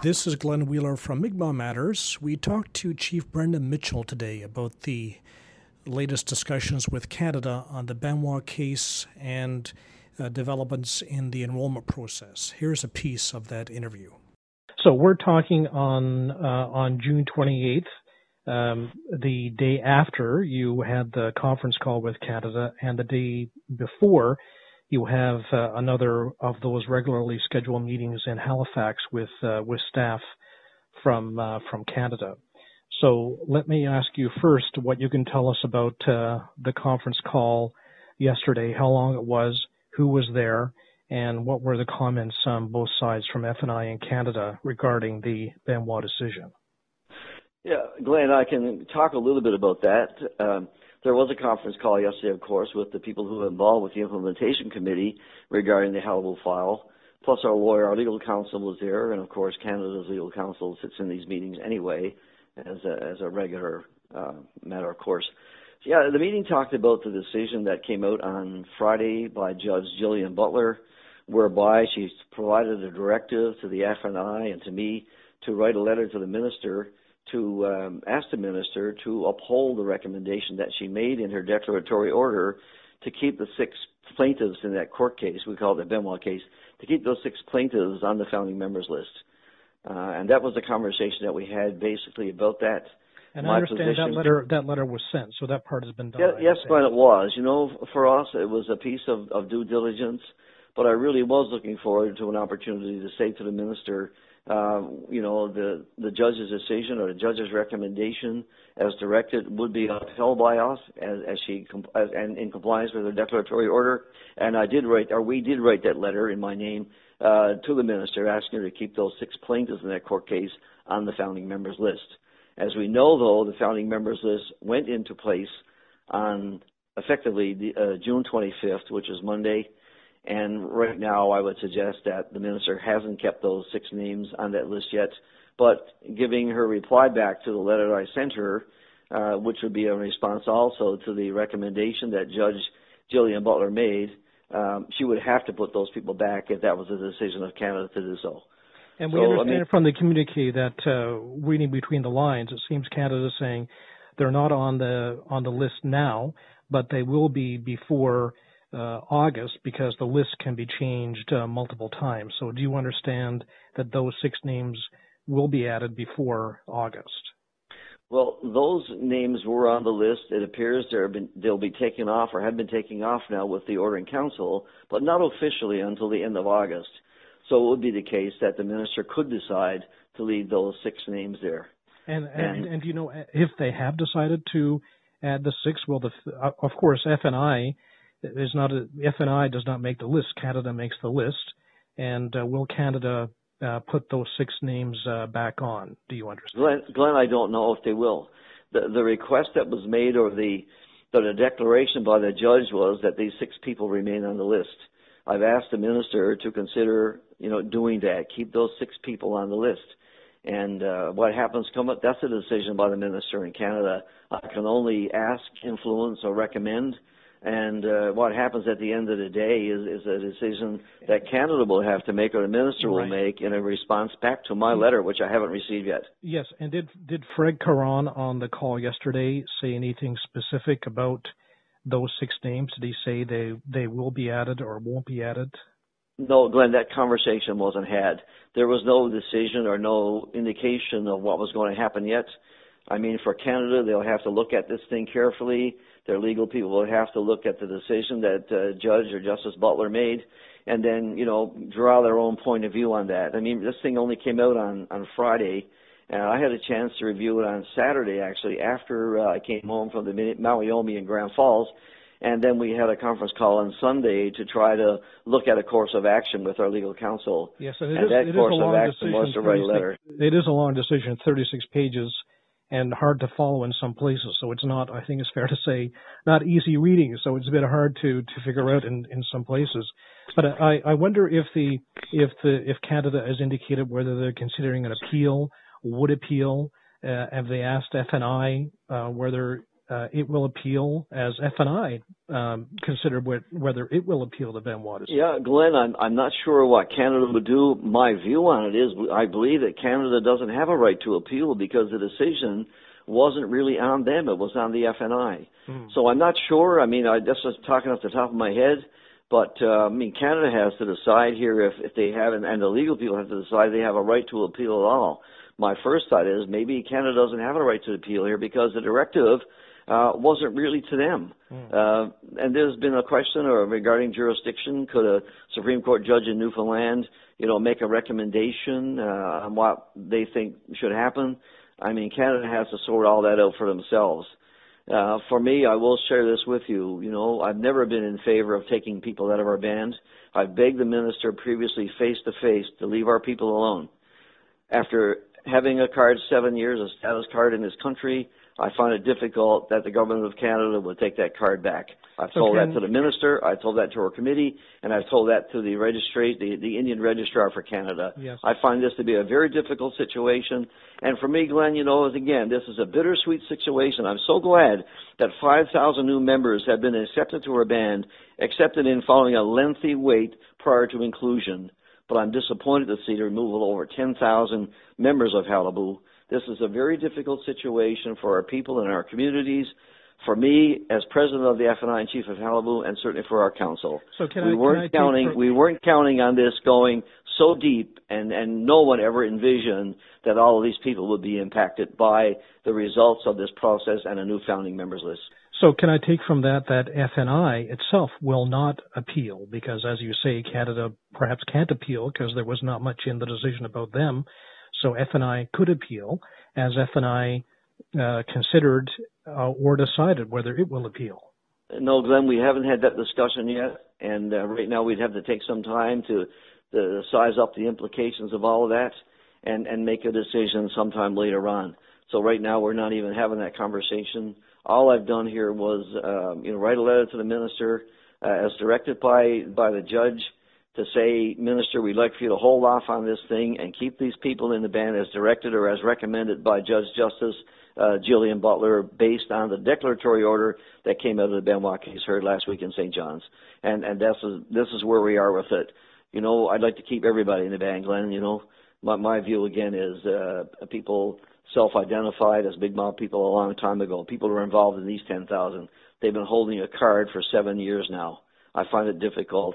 This is Glenn Wheeler from Mi'kmaq Matters. We talked to Chief Brendan Mitchell today about the latest discussions with Canada on the Benoit case and uh, developments in the enrollment process. Here's a piece of that interview. So we're talking on uh, on June 28th, um, the day after you had the conference call with Canada, and the day before you have uh, another of those regularly scheduled meetings in Halifax with uh, with staff from uh, from Canada. So let me ask you first what you can tell us about uh, the conference call yesterday, how long it was, who was there, and what were the comments on both sides from FNI and Canada regarding the Benoit decision. Yeah, Glenn, I can talk a little bit about that. Um, there was a conference call yesterday, of course, with the people who are involved with the implementation committee regarding the Hannibal file. Plus, our lawyer, our legal counsel was there, and of course, Canada's legal counsel sits in these meetings anyway, as a, as a regular uh, matter, of course. So, yeah, the meeting talked about the decision that came out on Friday by Judge Gillian Butler, whereby she provided a directive to the FNI and to me to write a letter to the minister to um, ask the minister to uphold the recommendation that she made in her declaratory order to keep the six plaintiffs in that court case, we call it the Benoit case, to keep those six plaintiffs on the founding members list. Uh, and that was the conversation that we had basically about that. And My I understand position, that letter that letter was sent, so that part has been done. Yeah, yes, but it was. You know, for us, it was a piece of, of due diligence. But I really was looking forward to an opportunity to say to the minister, um, you know, the, the judge's decision or the judge's recommendation as directed would be upheld by us as, as she, as, and in compliance with the declaratory order. And I did write, or we did write that letter in my name, uh, to the minister asking her to keep those six plaintiffs in that court case on the founding members list. As we know though, the founding members list went into place on effectively the, uh, June 25th, which is Monday, and right now, I would suggest that the minister hasn't kept those six names on that list yet. But giving her reply back to the letter I sent her, uh, which would be a response also to the recommendation that Judge Gillian Butler made, um, she would have to put those people back if that was a decision of Canada to do so. And we so, understand I mean, from the communique that uh, reading between the lines, it seems Canada is saying they're not on the on the list now, but they will be before August because the list can be changed uh, multiple times. So do you understand that those six names will be added before August? Well, those names were on the list. It appears been, they'll be taken off or have been taken off now with the ordering council, but not officially until the end of August. So it would be the case that the minister could decide to leave those six names there. And and, and, and you know if they have decided to add the six, well, the, of course FNI there's not a FNI does not make the list. Canada makes the list, and uh, will Canada uh, put those six names uh, back on? Do you understand? Glenn, Glenn, I don't know if they will. The the request that was made or the the declaration by the judge was that these six people remain on the list. I've asked the minister to consider, you know, doing that, keep those six people on the list. And uh, what happens come up, that's a decision by the minister in Canada. I can only ask, influence, or recommend and uh, what happens at the end of the day is, is a decision that Canada will have to make or the minister will make in a response back to my letter, which I haven't received yet. Yes, and did did Fred Caron on the call yesterday say anything specific about those six names? Did he say they they will be added or won't be added? No, Glenn, that conversation wasn't had. There was no decision or no indication of what was going to happen yet. I mean, for Canada, they'll have to look at this thing carefully. Their legal people will have to look at the decision that uh, Judge or Justice Butler made, and then you know draw their own point of view on that. I mean, this thing only came out on on Friday, and I had a chance to review it on Saturday actually after uh, I came home from the Maui and Grand Falls. And then we had a conference call on Sunday to try to look at a course of action with our legal counsel. Yes, and, and is, that course of action was to write a letter. It is a long decision, 36 pages and hard to follow in some places. So it's not, I think it's fair to say, not easy reading. So it's a bit hard to, to figure out in, in some places. But I, I wonder if the, if the, if Canada has indicated whether they're considering an appeal, would appeal. Uh, have they asked FNI uh, whether uh, it will appeal as FNI um, consider whether it will appeal to Ben Waters. Yeah, Glenn, I'm I'm not sure what Canada would do. My view on it is I believe that Canada doesn't have a right to appeal because the decision wasn't really on them; it was on the FNI. Mm. So I'm not sure. I mean, I just was talking off the top of my head. But uh, I mean, Canada has to decide here if, if they have, and the legal people have to decide they have a right to appeal at all. My first thought is maybe Canada doesn't have a right to appeal here because the directive uh, wasn't really to them. Mm. Uh, and there's been a question or regarding jurisdiction. Could a Supreme Court judge in Newfoundland, you know, make a recommendation uh, on what they think should happen? I mean, Canada has to sort all that out for themselves. Uh, for me, I will share this with you. You know, I've never been in favor of taking people out of our band. I've begged the minister previously face to face to leave our people alone. After having a card seven years, a status card in this country, I find it difficult that the government of Canada would take that card back. I've told that to the minister, I've told that to our committee, and I've told that to the registry, the, the Indian Registrar for Canada. Yes. I find this to be a very difficult situation. And for me, Glenn, you know, again, this is a bittersweet situation. I'm so glad that 5,000 new members have been accepted to our band, accepted in following a lengthy wait prior to inclusion. But I'm disappointed to see the removal of over 10,000 members of Qalipu this is a very difficult situation for our people and our communities, for me as president of the FNI and chief of Qalipu, and certainly for our council. So can we I, weren't counting. we weren't counting on this going so deep, and and no one ever envisioned that all of these people would be impacted by the results of this process and a new founding members list. So can I take from that that FNI itself will not appeal because, as you say, Canada perhaps can't appeal because there was not much in the decision about them. So FNI could appeal as FNI uh, considered uh, or decided whether it will appeal. No, Glenn, we haven't had that discussion yet, and uh, right now we'd have to take some time to, to size up the implications of all of that and, and make a decision sometime later on. So right now we're not even having that conversation. All I've done here was, um, you know, write a letter to the minister uh, as directed by by the judge to say, Minister, we'd like for you to hold off on this thing and keep these people in the band as directed or as recommended by Judge Justice uh, Gillian Butler based on the declaratory order that came out of the Benoit case heard last week in St. John's. And, and this is, this is where we are with it. You know, I'd like to keep everybody in the band, Glenn. You know, my, my view again is, uh, people self-identified as Mi'kmaq people a long time ago. People who are involved in these 10,000. They've been holding a card for seven years now. I find it difficult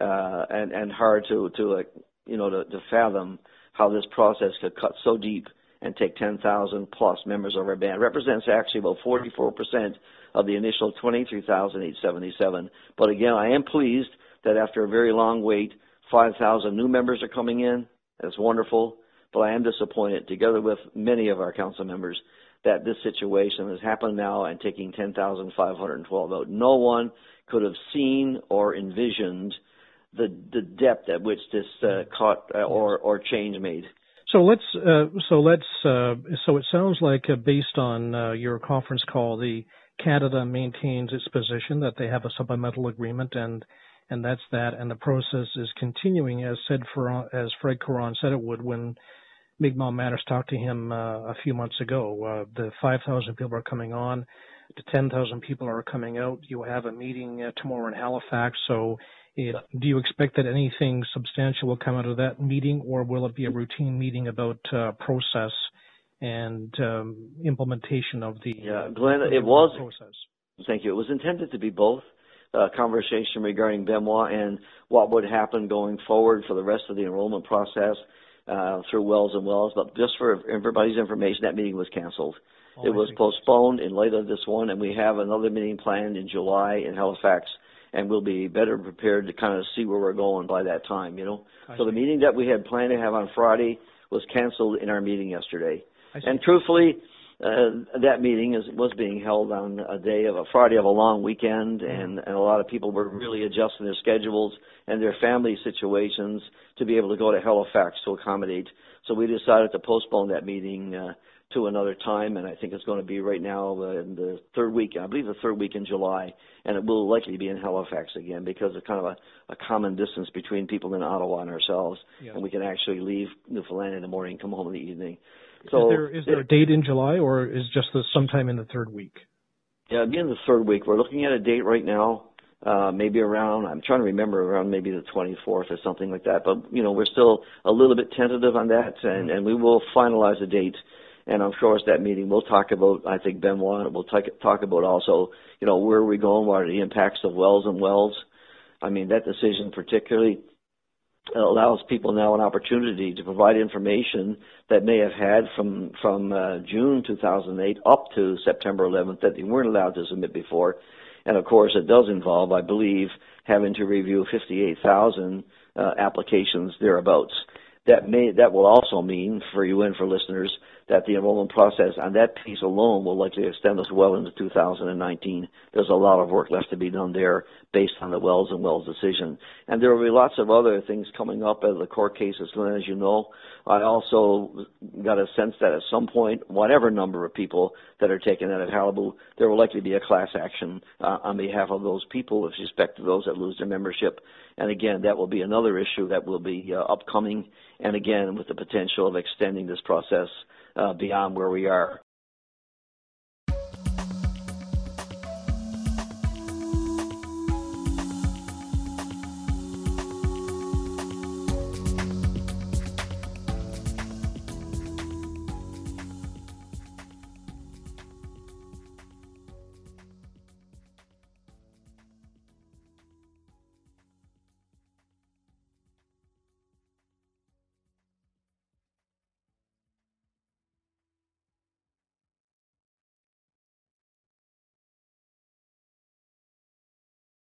uh, and and hard to to uh, you know to, to fathom how this process could cut so deep and take 10,000 plus members of our band. Represents actually about 44% of the initial 23,877. But again, I am pleased that after a very long wait, 5,000 new members are coming in. That's wonderful. But I am disappointed, together with many of our council members, that this situation has happened now and taking 10,512 out. No one could have seen or envisioned the the depth at which this uh, caught uh, or or change made. So let's uh, so let's uh, so it sounds like uh, based on uh, your conference call, the Canada maintains its position that they have a supplemental agreement and and that's that, and the process is continuing as said for as Fred Caron said it would when Mi'kmaq Matters talked to him a few months ago. the 5,000 people are coming on. The 10,000 people are coming out. You have a meeting tomorrow in Halifax, so do you expect that anything substantial will come out of that meeting, or will it be a routine meeting about uh, process and um, implementation of the? Yeah, Glenn, it was. Process? Thank you. It was intended to be both. A conversation regarding Benoit and what would happen going forward for the rest of the enrollment process uh, through Wells and Wells. But just for everybody's information, that meeting was canceled. Oh, it was postponed in light of this one, and we have another meeting planned in July in Halifax and we'll be better prepared to kind of see where we're going by that time, you know. I so see. the meeting that we had planned to have on Friday was canceled in our meeting yesterday. And truthfully, uh, that meeting is, was being held on a day of a Friday of a long weekend, mm-hmm. and, and a lot of people were really adjusting their schedules and their family situations to be able to go to Halifax to accommodate. So we decided to postpone that meeting uh, to another time, and I think it's going to be right now uh, in the third week, I believe the third week in July, and it will likely be in Halifax again because of kind of a, a common distance between people in Ottawa and ourselves, yeah. and we can actually leave Newfoundland in the morning, come home in the evening. So is there, is there a date in July, or is just the sometime in the third week? Yeah, it'll be in the third week. We're looking at a date right now, uh, maybe around, I'm trying to remember, around maybe the 24th or something like that. But, you know, we're still a little bit tentative on that, and, and we will finalize a date. And of course, that meeting we'll talk about, I think, Benoit, we'll talk, talk about also, you know, where are we going, what are the impacts of wells and wells. I mean, that decision particularly allows people now an opportunity to provide information that may have had from from uh, June 2008 up to September 11th that they weren't allowed to submit before. And of course, it does involve, I believe, having to review 58,000 uh, applications thereabouts. That may that will also mean for you and for listeners that the enrollment process on that piece alone will likely extend us well into 2019. There's a lot of work left to be done there based on the Wells and Wells decision. And there will be lots of other things coming up as the court cases, as you know. I also got a sense that at some point, whatever number of people that are taken out of Qalipu, there will likely be a class action uh, on behalf of those people with respect to those that lose their membership. And again, that will be another issue that will be uh, upcoming, and again, with the potential of extending this process uh, beyond where we are